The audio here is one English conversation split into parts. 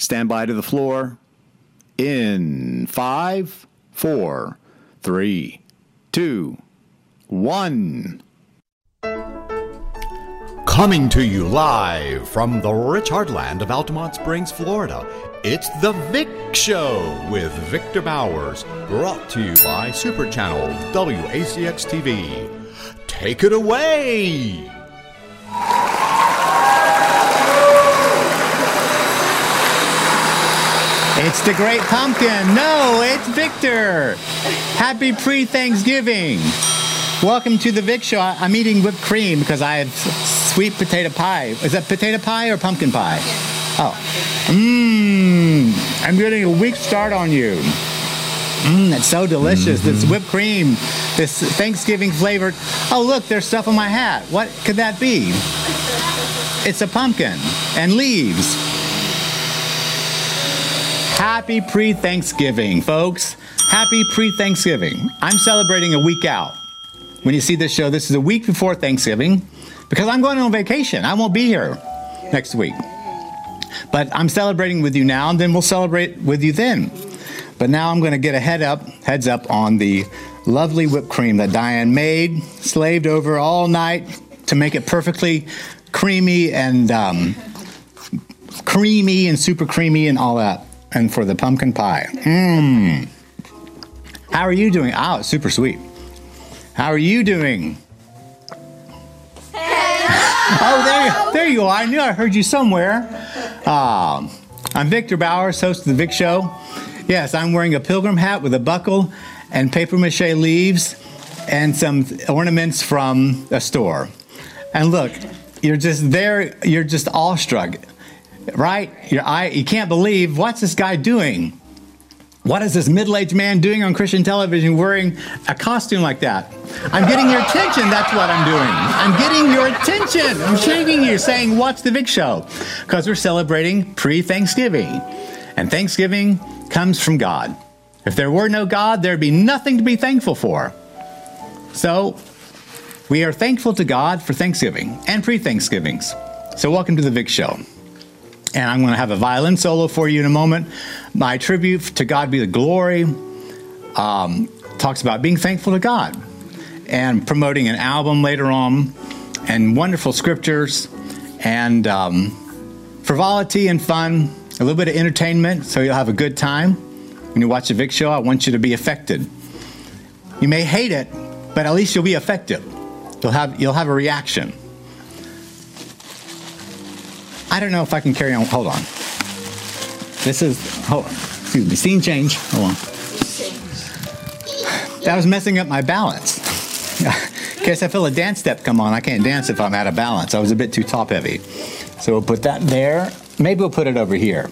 Stand by to the floor. In five, four, three, two, one. Coming to you live from the rich heartland of Altamonte Springs, Florida, it's The Vic Show with Victor Bowers, brought to you by Super Channel WACX TV. Take it away! It's the Great Pumpkin. No, it's Victor. Happy pre Thanksgiving. Welcome to the Vic Show. I'm eating whipped cream because I have sweet potato pie. Is that potato pie or pumpkin pie? Oh. Mmm. I'm getting a weak start on you. Mmm, it's so delicious. This mm-hmm. whipped cream, this Thanksgiving flavored. Oh, look, there's stuff on my hat. What could that be? It's a pumpkin and leaves. Happy pre Thanksgiving, folks. Happy pre Thanksgiving. I'm celebrating a week out. When you see this show, this is a week before Thanksgiving because I'm going on vacation. I won't be here next week. But I'm celebrating with you now, and then we'll celebrate with you then. But now I'm going to get a head up, heads up on the lovely whipped cream that Diane made, slaved over all night to make it perfectly creamy and um, creamy and super creamy and all that. And for the pumpkin pie. Mmm. How are you doing? Oh, it's super sweet. How are you doing? Hello. oh, there you, there you are. I knew I heard you somewhere. Uh, I'm Victor Bowers, host of The Vic Show. Yes, I'm wearing a pilgrim hat with a buckle and paper mache leaves and some ornaments from a store. And look, you're just there, you're just awestruck, right? Your eye, you can't believe what's this guy doing? What is this middle aged man doing on Christian television wearing a costume like that? I'm getting your attention. That's what I'm doing. I'm getting your attention. I'm shaking you, saying, Watch the Vic Show. Because we're celebrating pre Thanksgiving. And Thanksgiving comes from God. If there were no God, there'd be nothing to be thankful for. So, we are thankful to God for Thanksgiving and pre Thanksgivings. So, welcome to the Vic Show. And I'm going to have a violin solo for you in a moment. My tribute to God be the glory um, talks about being thankful to God and promoting an album later on and wonderful scriptures and um, frivolity and fun, a little bit of entertainment so you'll have a good time. When you watch the Vic show, I want you to be affected. You may hate it, but at least you'll be affected. You'll have, you'll have a reaction. I don't know if I can carry on. Hold on. This is, hold on. Excuse me, scene change. Hold on. That was messing up my balance. In case I feel a dance step come on, I can't dance if I'm out of balance. I was a bit too top heavy. So we'll put that there. Maybe we'll put it over here.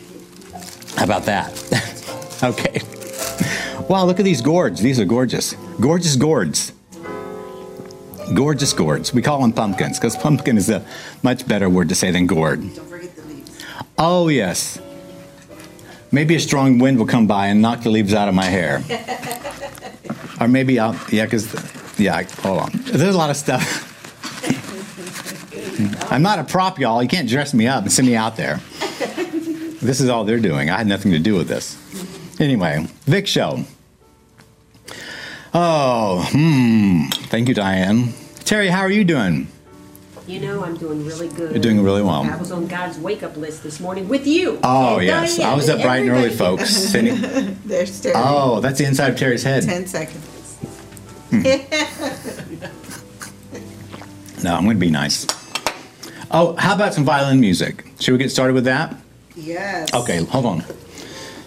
How about that? okay. Wow, look at these gourds. These are gorgeous. Gorgeous gourds. Gorgeous gourds. We call them pumpkins because pumpkin is a much better word to say than gourd. Oh, yes. Maybe a strong wind will come by and knock the leaves out of my hair. or maybe I'll, yeah, because, yeah, hold on. There's a lot of stuff. I'm not a prop, y'all. You can't dress me up and send me out there. This is all they're doing. I had nothing to do with this. Anyway, Vic Show. Oh, hmm. Thank you, Diane. Terry, how are you doing? You know, I'm doing really good. You're doing really well. I was on God's wake up list this morning with you. Oh, and yes. Diane I was up bright and early, folks. Cindy? There's Terry. Oh, that's the inside of Terry's head. 10 seconds. Hmm. No, I'm going to be nice. Oh, how about some violin music? Should we get started with that? Yes. Okay, hold on.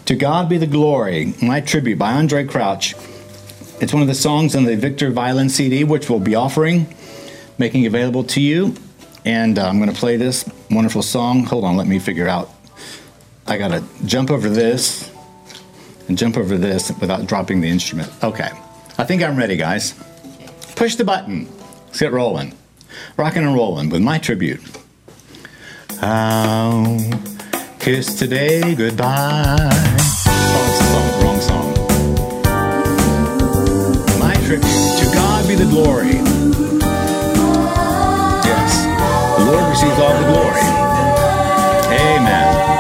To God be the glory, my tribute by Andraé Crouch. It's one of the songs on the Victor Violin CD, which we'll be offering, making available to you. And uh, I'm going to play this wonderful song. Hold on, let me figure out. I got to jump over this and jump over this without dropping the instrument. Okay, I think I'm ready, guys. Push the button. Let's get rolling. Rocking and rolling with my tribute. I'll kiss today goodbye. Oh, it's wrong song. My tribute to God be the glory. Lord receives all the glory. Amen.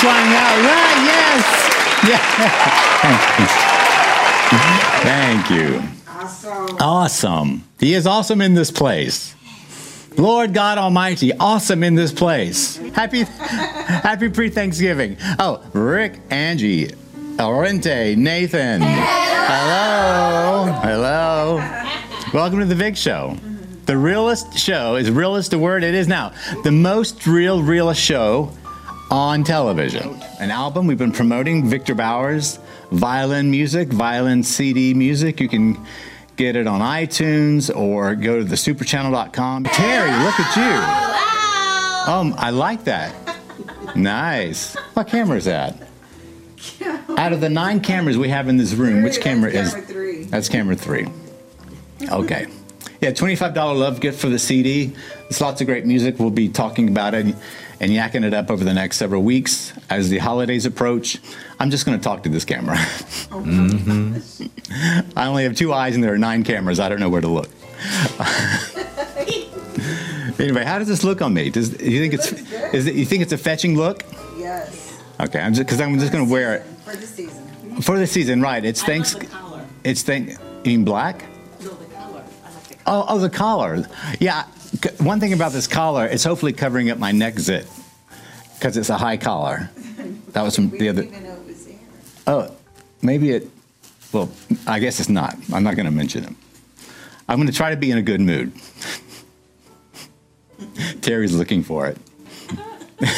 Flying out. Right, yes. Yeah. Thank you. Awesome. Awesome. He is awesome in this place. Lord God Almighty, awesome in this place. Happy, happy pre-Thanksgiving. Oh, Rick, Angie, Orente, Nathan. Hello. Hello. Welcome to the Vic Show. The realest show is realest the word it is now. The most real, realest show on television. An album we've been promoting, Victor Bowers, violin music, violin CD music. You can get it on iTunes or go to the superchannel.com. Terry, look at you. Um, I like that. Nice. What camera is that? Out of the nine cameras we have in this room, which camera is? That's camera three. Okay. Yeah, $25 love gift for the CD. There's lots of great music. We'll be talking about it and yakking it up over the next several weeks as the holidays approach. I'm just going to talk to this camera. Mm-hmm. I only have two eyes and there are nine cameras. I don't know where to look. anyway, how does this look on me? Does you think it's good. is it, you think it's a fetching look? Yes. Okay, I'm just because I'm just going to wear it For the season. for the season. Right? It's I thanks. love the collar. It's thank. You mean black? No, the collar. I like the collar. Oh, oh, the collar. Yeah. C- One thing about this collar, it's hopefully covering up my neck zit because it's a high collar. That was from We the didn't other. know it was there. Oh, maybe it. Well, I guess it's not. I'm not going to mention it. I'm going to try to be in a good mood. Terry's looking for it.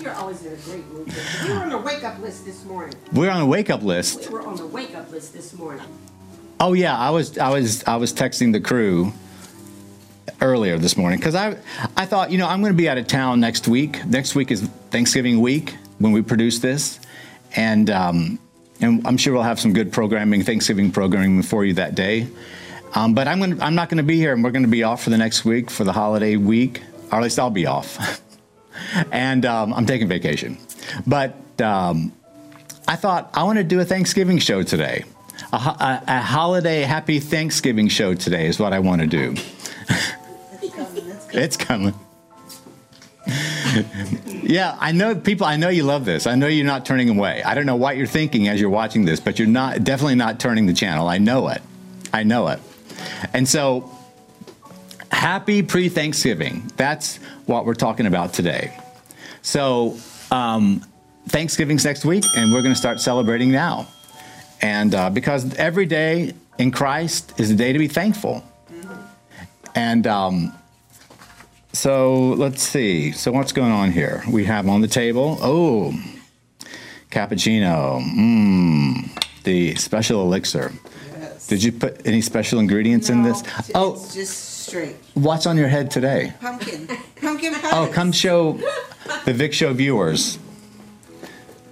You're always in a great mood. We were on the wake-up list this morning. We're on a wake up list. We were on the wake-up list this morning. Oh yeah, I was I was I was texting the crew earlier this morning because I I thought you know I'm going to be out of town next week. Next week is Thanksgiving week when we produce this, and um, and I'm sure we'll have some good programming, Thanksgiving programming for you that day. Um, but I'm going I'm not going to be here, and we're going to be off for the next week for the holiday week, or at least I'll be off, and um, I'm taking vacation. But um, I thought I want to do a Thanksgiving show today. A, a, a holiday happy Thanksgiving show today is what I want to do. It's coming. It's coming. Yeah, I know people. I know you love this. I know you're not turning away. I don't know what you're thinking as you're watching this, but you're not definitely not turning the channel. I know it. I know it. And so, happy pre-Thanksgiving. That's what we're talking about today. So, um, Thanksgiving's next week, and we're going to start celebrating now. And uh, because every day in Christ is a day to be thankful. And um, so let's see. So what's going on here? We have on the table, oh, cappuccino, mmm, the special elixir. Yes. Did you put any special ingredients in this? No, Oh, It's just straight. what's on your head today? Pumpkin. Pumpkin pie. Oh, come show the Vic Show viewers.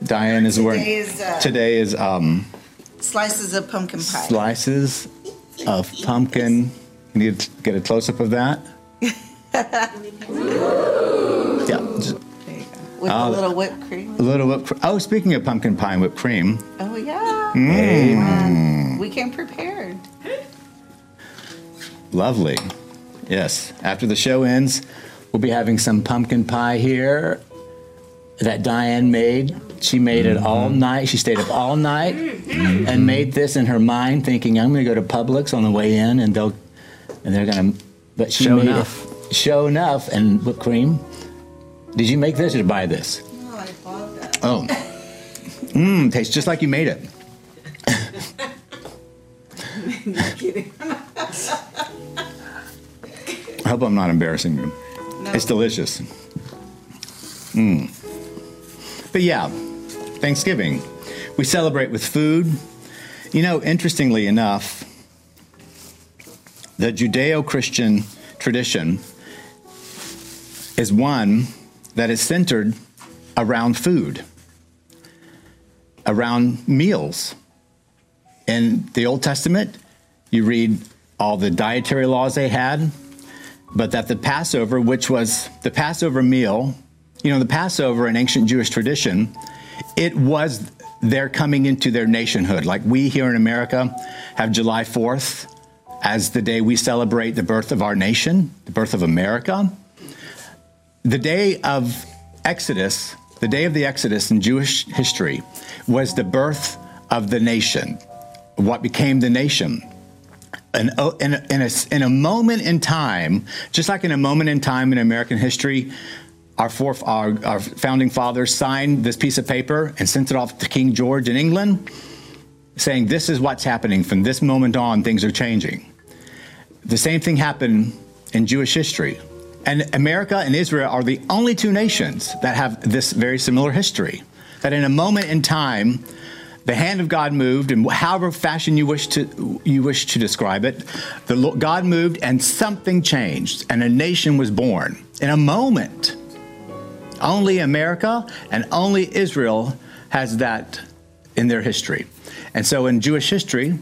Diane is wearing. Today is, uh, today is um, Slices of pumpkin pie. slices of pumpkin. You need to get a close up of that. yeah, There you go. With a little whipped cream. a little whipped. cr- Oh, speaking of pumpkin pie and whipped cream, Oh, yeah. Mm. Amen. We came prepared. lovely. Yes. After the show ends, we'll be having some pumpkin pie here that Diane made. She made it all night. She stayed up all night and made this in her mind, thinking I'm going to go to Publix on the way in, and they'll and they're going to. But she Show made enough. it. Show enough and whipped cream. Did you make this or buy this? Oh, I bought that. Oh, mmm, tastes just like you made it. kidding. I hope I'm not embarrassing you. No. It's delicious. Mmm. But yeah, Thanksgiving. We celebrate with food. You know, interestingly enough, the Judeo Christian tradition is one that is centered around food, around meals. In the Old Testament, you read all the dietary laws they had, but that the Passover, which was the Passover meal, you know, the Passover in ancient Jewish tradition, it was they're coming into their nationhood. Like we here in America have July 4th as the day we celebrate the birth of our nation, the birth of America. The day of Exodus, the day of the Exodus in Jewish history, was the birth of the nation, what became the nation. In, a, in, a, in a moment in time, just like in a moment in time in American history, our, four, our, our founding fathers signed this piece of paper and sent it off to King George in England, saying, This is what's happening. From this moment on, things are changing. The same thing happened in Jewish history. And America and Israel are the only two nations that have this very similar history. That in a moment in time, the hand of God moved, and however fashion you wish to you wish to describe it, the God moved, and something changed, and a nation was born in a moment. Only America and only Israel has that in their history, and so in Jewish history,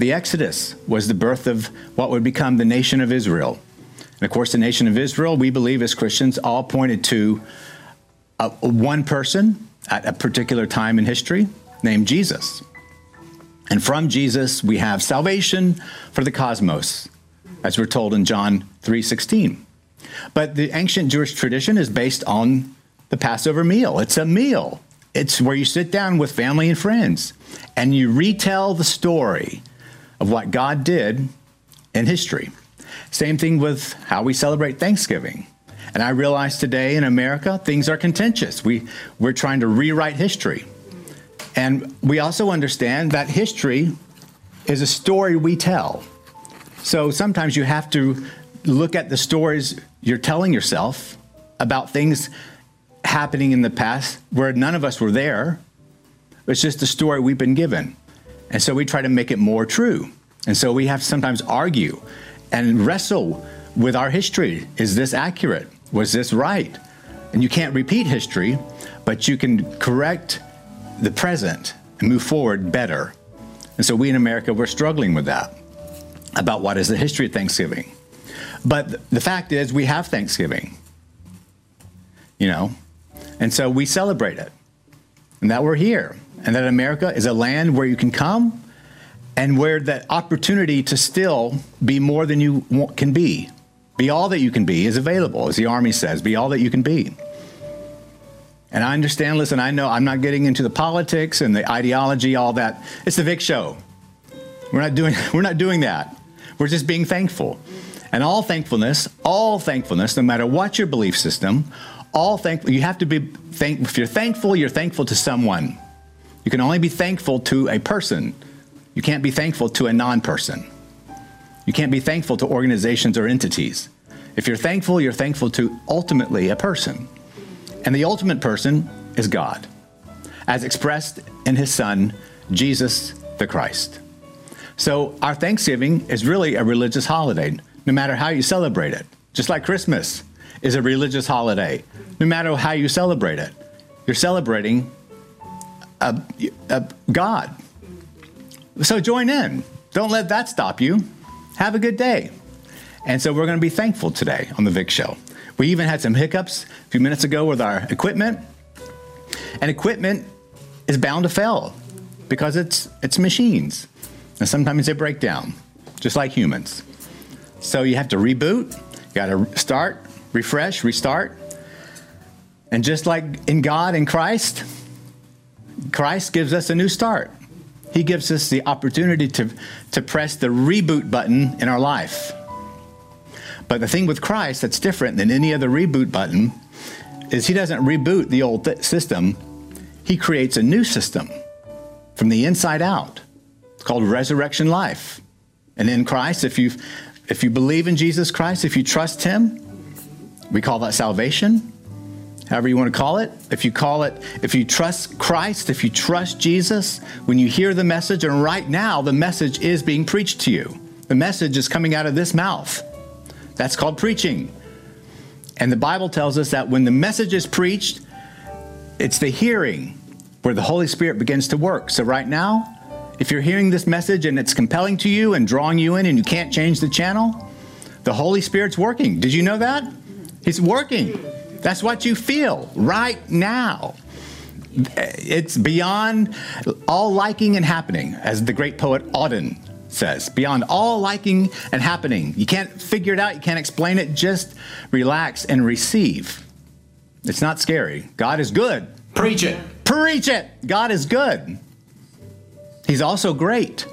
the Exodus was the birth of what would become the nation of Israel. And of course, the nation of Israel, we believe as Christians, all pointed to a, one person at a particular time in history named Jesus. And from Jesus, we have salvation for the cosmos, as we're told in John 3:16. But the ancient Jewish tradition is based on the Passover meal. It's a meal. It's where you sit down with family and friends and you retell the story of what God did in history. Same thing with how we celebrate Thanksgiving. And I realize today in America, things are contentious. We, we're trying to rewrite history. And we also understand that history is a story we tell. So sometimes you have to look at the stories you're telling yourself about things happening in the past where none of us were there. It's just a story we've been given. And so we try to make it more true. And so we have to sometimes argue and wrestle with our history. Is this accurate? Was this right? And you can't repeat history, but you can correct the present and move forward better. And so we in America, we're struggling with that about what is the history of Thanksgiving. But the fact is, we have Thanksgiving, you know, and so we celebrate it and that we're here and that America is a land where you can come and where that opportunity to still be more than you can be, be all that you can be, is available, as the Army says, be all that you can be. And I understand, listen, I know I'm not getting into the politics and the ideology, all that. It's the Vic show. We're not doing, we're not doing that. We're just being thankful. And all thankfulness, all thankfulness, no matter what your belief system, all thankful, you have to be thank, if you're thankful, you're thankful to someone. You can only be thankful to a person you can't be thankful to a non person. You can't be thankful to organizations or entities. If you're thankful, you're thankful to ultimately a person. And the ultimate person is God, as expressed in his Son, Jesus the Christ. So our Thanksgiving is really a religious holiday, no matter how you celebrate it. Just like Christmas is a religious holiday, no matter how you celebrate it. You're celebrating a, God so join in. Don't let that stop you. Have a good day. And so we're going to be thankful today on the Vic Show. We even had some hiccups a few minutes ago with our equipment. And equipment is bound to fail because it's it's machines. And sometimes they break down, just like humans. So you have to reboot, you got to start, refresh, restart. And just like in God and Christ, Christ gives us a new start. He gives us the opportunity to, to press the reboot button in our life. But the thing with Christ that's different than any other reboot button is he doesn't reboot the old th- system, he creates a new system from the inside out. It's called resurrection life. And in Christ, if you if you believe in Jesus Christ, if you trust him, we call that salvation however you want to call it. If you call it, if you trust Christ, if you trust Jesus, when you hear the message, and right now the message is being preached to you, the message is coming out of this mouth. That's called preaching. And the Bible tells us that when the message is preached, it's the hearing where the Holy Spirit begins to work. So, right now, if you're hearing this message and it's compelling to you and drawing you in and you can't change the channel, the Holy Spirit's working. Did you know that? He's working. That's what you feel right now. It's beyond all liking and happening, as the great poet Auden says. Beyond all liking and happening. You can't figure it out, you can't explain it. Just relax and receive. It's not scary. God is good. Preach it. Preach it. God is good. He's also great.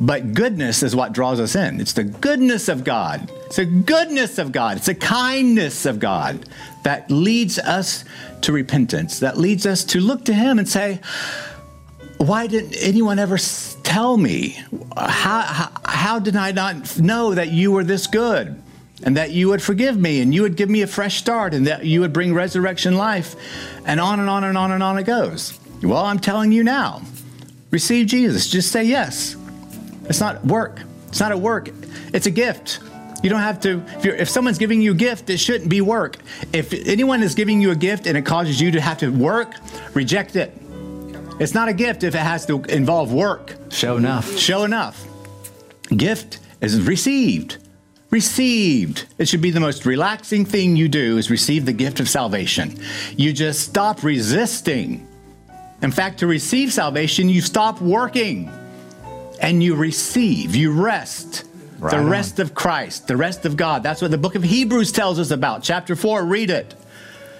But goodness is what draws us in. It's the goodness of God. It's the goodness of God. It's the kindness of God that leads us to repentance, that leads us to look to Him and say, Why didn't anyone ever tell me? How, how, how did I not know that you were this good? And that you would forgive me and you would give me a fresh start and that you would bring resurrection life. And on and on and on and on it goes. Well, I'm telling you now receive Jesus. Just say yes. It's not work. It's not a work. It's a gift. You don't have to. If, you're, if someone's giving you a gift, it shouldn't be work. If anyone is giving you a gift and it causes you to have to work, reject it. It's not a gift if it has to involve work. Show enough. Show enough. Gift is received. Received. It should be the most relaxing thing you do is receive the gift of salvation. You just stop resisting. In fact, to receive salvation, you stop working and you receive, you rest. Right the on. rest of Christ, the rest of God. That's what the book of Hebrews tells us about. Chapter 4, read it.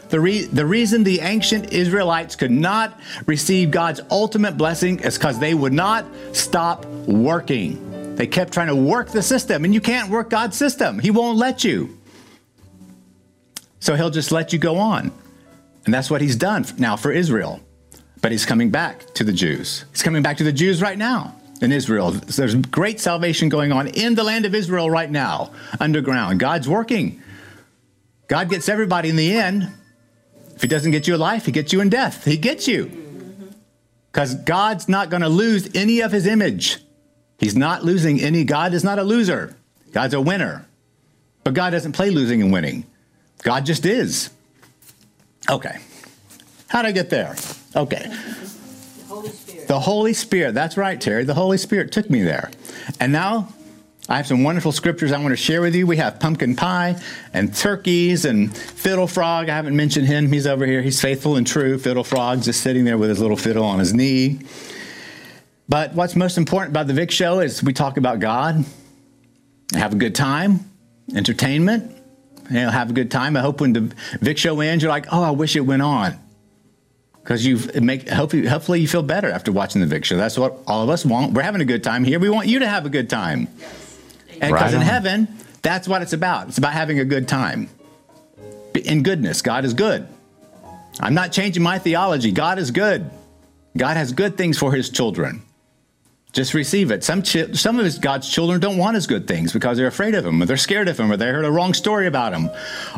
The, re- the reason the ancient Israelites could not receive God's ultimate blessing is because they would not stop working. They kept trying to work the system, and you can't work God's system. He won't let you. So he'll just let you go on. And that's what he's done now for Israel. But he's coming back to the Jews. He's coming back to the Jews right now in Israel. There's great salvation going on in the land of Israel right now, underground. God's working. God gets everybody in the end. If he doesn't get you in life, he gets you in death. He gets you. Because God's not going to lose any of his image. He's not losing any. God is not a loser. God's a winner. But God doesn't play losing and winning. God just is. Okay. How'd I get there? Okay. The Holy Spirit. That's right, Terry. The Holy Spirit took me there. And now I have some wonderful scriptures I want to share with you. We have pumpkin pie and turkeys and Fiddle Frog. I haven't mentioned him. He's over here. He's faithful and true. Fiddle Frog just sitting there with his little fiddle on his knee. But what's most important about the Vic Show is we talk about God, have a good time, entertainment. You know, have a good time. I hope when the Vic Show ends, you're like, oh, I wish it went on because you make hopefully, hopefully you feel better after watching the Vic show. That's what all of us want. We're having a good time here. We want you to have a good time. And Right because in heaven, that's what it's about. It's about having a good time. In goodness, God is good. I'm not changing my theology. God is good. God has good things for his children. Just receive it. Some chi- some of his God's children don't want his good things because they're afraid of him, or they're scared of him, or they heard a wrong story about him,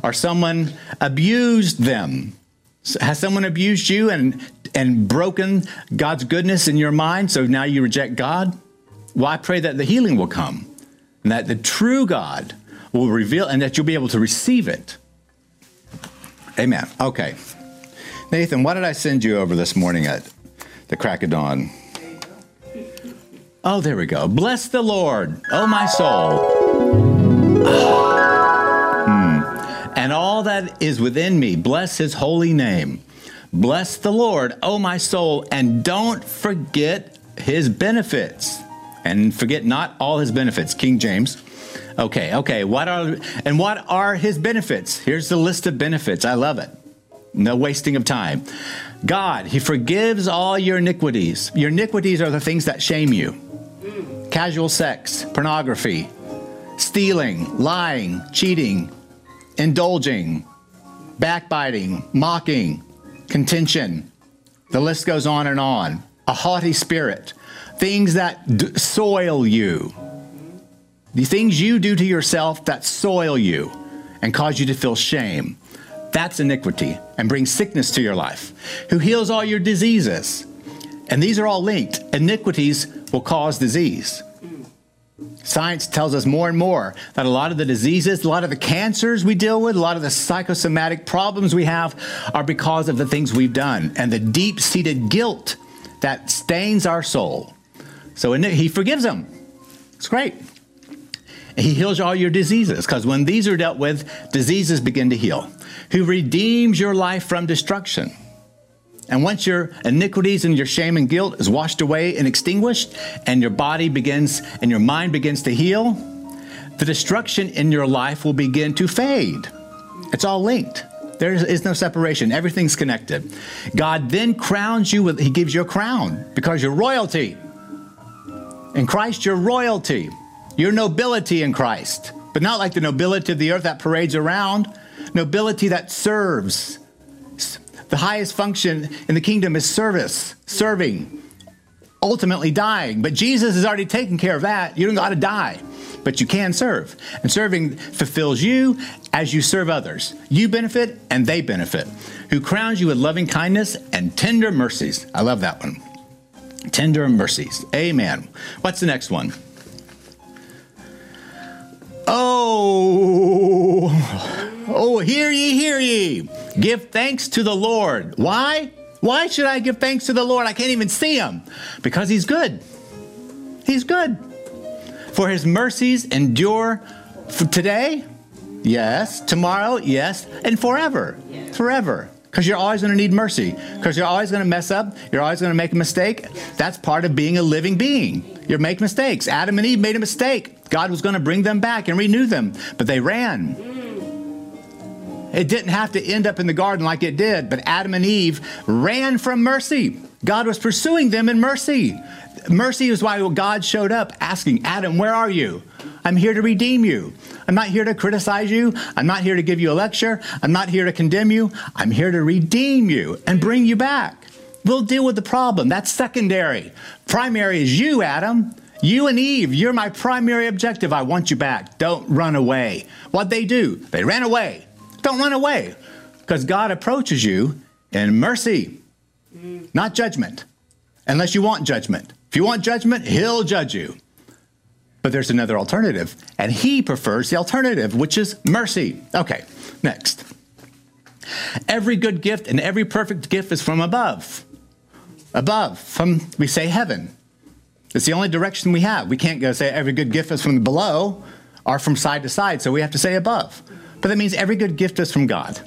or someone abused them. Has someone abused you and and broken God's goodness in your mind? So now you reject God. Well, I pray that the healing will come, and that the true God will reveal, and that you'll be able to receive it. Amen. Okay, Nathan, what did I send you over this morning at the crack of dawn? Oh, there we go. Bless the Lord, oh my soul. Is within me, bless his holy name. Bless the Lord, oh my soul, and don't forget his benefits. And forget not all his benefits. King James. Okay, okay. What are and what are his benefits? Here's the list of benefits. I love it. No wasting of time. God, He forgives all your iniquities. Your iniquities are the things that shame you casual sex, pornography, stealing, lying, cheating, indulging, backbiting, mocking, contention. The list goes on and on. A haughty spirit, things that d- soil you, the things you do to yourself that soil you and cause you to feel shame. That's iniquity and brings sickness to your life. Who heals all your diseases. And these are all linked. Iniquities will cause disease. Science tells us more and more that a lot of the diseases, a lot of the cancers we deal with, a lot of the psychosomatic problems we have are because of the things we've done and the deep seated guilt that stains our soul. So he forgives them. It's great. He heals all your diseases because when these are dealt with, diseases begin to heal. Who redeems your life from destruction And once your iniquities and your shame and guilt is washed away and extinguished, and your body begins and your mind begins to heal, the destruction in your life will begin to fade. It's all linked. There is no separation. Everything's connected. God then crowns you with, He gives you a crown because you're royalty. In Christ, you're royalty. You're nobility in Christ, but not like the nobility of the earth that parades around, nobility that serves. The highest function in the kingdom is service, serving, ultimately dying. But Jesus has already taken care of that. You don't got to die but you can serve. And serving fulfills you as you serve others. You benefit and they benefit. Who crowns you with loving kindness and tender mercies. I love that one. Tender mercies. Amen. What's the next one? Oh, oh, hear ye, hear ye. Give thanks to the Lord. Why? Why should I give thanks to the Lord? I can't even see him. Because he's good. He's good. For his mercies endure for today, yes, tomorrow, yes, and forever. Forever. Because you're always going to need mercy. Because you're always going to mess up. You're always going to make a mistake. That's part of being a living being. You make mistakes. Adam and Eve made a mistake. God was going to bring them back and renew them, but they ran. It didn't have to end up in the garden like it did, but Adam and Eve ran from mercy. God was pursuing them in mercy. Mercy is why God showed up asking, Adam, where are you? I'm here to redeem you. I'm not here to criticize you. I'm not here to give you a lecture. I'm not here to condemn you. I'm here to redeem you and bring you back. We'll deal with the problem. That's secondary. Primary is you, Adam. You and Eve, you're my primary objective. I want you back. Don't run away. What they do? They ran away. Don't run away because God approaches you in mercy, not judgment, unless you want judgment. If you want judgment, he'll judge you. But there's another alternative, and he prefers the alternative, which is mercy. Okay, next. Every good gift and every perfect gift is from above. Above, from, we say heaven. It's the only direction we have. We can't go say every good gift is from below or from side to side, so we have to say above. But that means every good gift is from God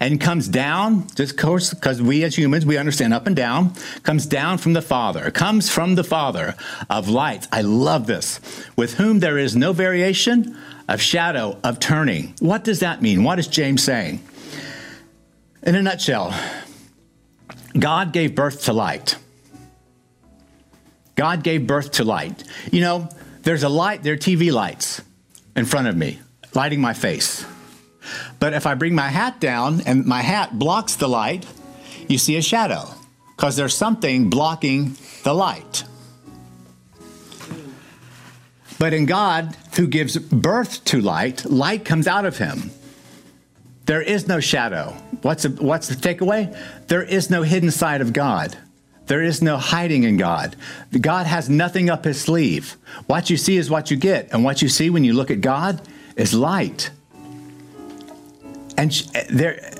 and comes down, just because we as humans, we understand up and down, comes down from the Father, comes from the Father of lights. I love this. With whom there is no variation of shadow of turning. What does that mean? What is James saying? In a nutshell, God gave birth to light. God gave birth to light. You know, there's a light, there are TV lights in front of me, lighting my face. But if I bring my hat down and my hat blocks the light, you see a shadow because there's something blocking the light. But in God, who gives birth to light, light comes out of him. There is no shadow. What's, the, what's the takeaway? There is no hidden side of God. There is no hiding in God. God has nothing up his sleeve. What you see is what you get. And what you see when you look at God is light. And eh, there,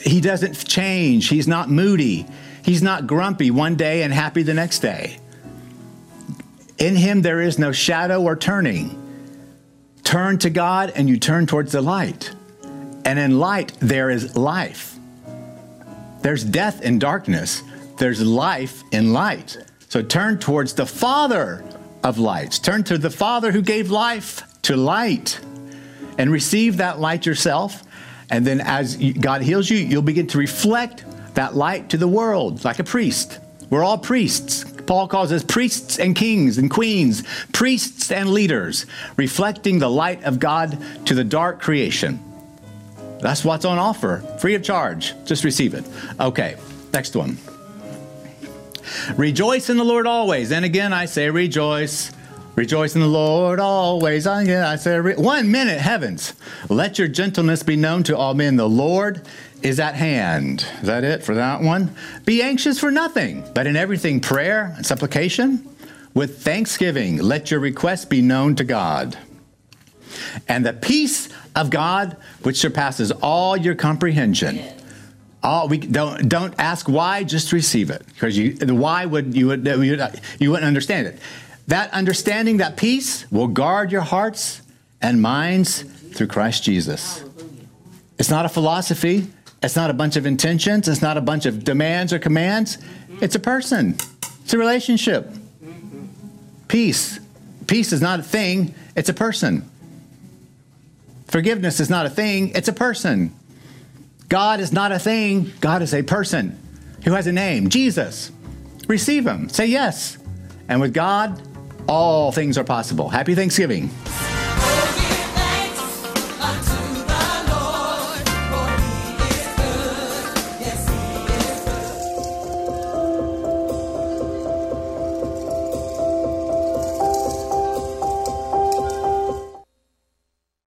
he doesn't change. He's not moody. He's not grumpy one day and happy the next day. In him, there is no shadow or turning. Turn to God and you turn towards the light. And in light, there is life. There's death in darkness, there's life in light. So turn towards the Father of lights. Turn to the Father who gave life to light and receive that light yourself and then as God heals you, you'll begin to reflect that light to the world like a priest. We're all priests. Paul calls us priests and kings and queens, priests and leaders, reflecting the light of God to the dark creation. That's what's on offer, free of charge. Just receive it. Okay, next one. Rejoice in the Lord always. And again, I say rejoice. Rejoice in the Lord always. I say, one minute, heavens. Let your gentleness be known to all men. The Lord is at hand. Is that it for that one? Be anxious for nothing, but in everything, prayer and supplication. With thanksgiving, let your requests be known to God. And the peace of God, which surpasses all your comprehension. All, we don't don't ask why, just receive it because you the why would you would you wouldn't understand it. That understanding, that peace will guard your hearts and minds through Christ Jesus. It's not a philosophy, It's not a bunch of intentions. It's not a bunch of demands or commands. It's a person. It's a relationship. Peace. Peace is not a thing, it's a person. Forgiveness is not a thing, it's a person. God is not a thing, God is a person who has a name Jesus. Receive him. Say yes. And with God, all things are possible. Happy Thanksgiving.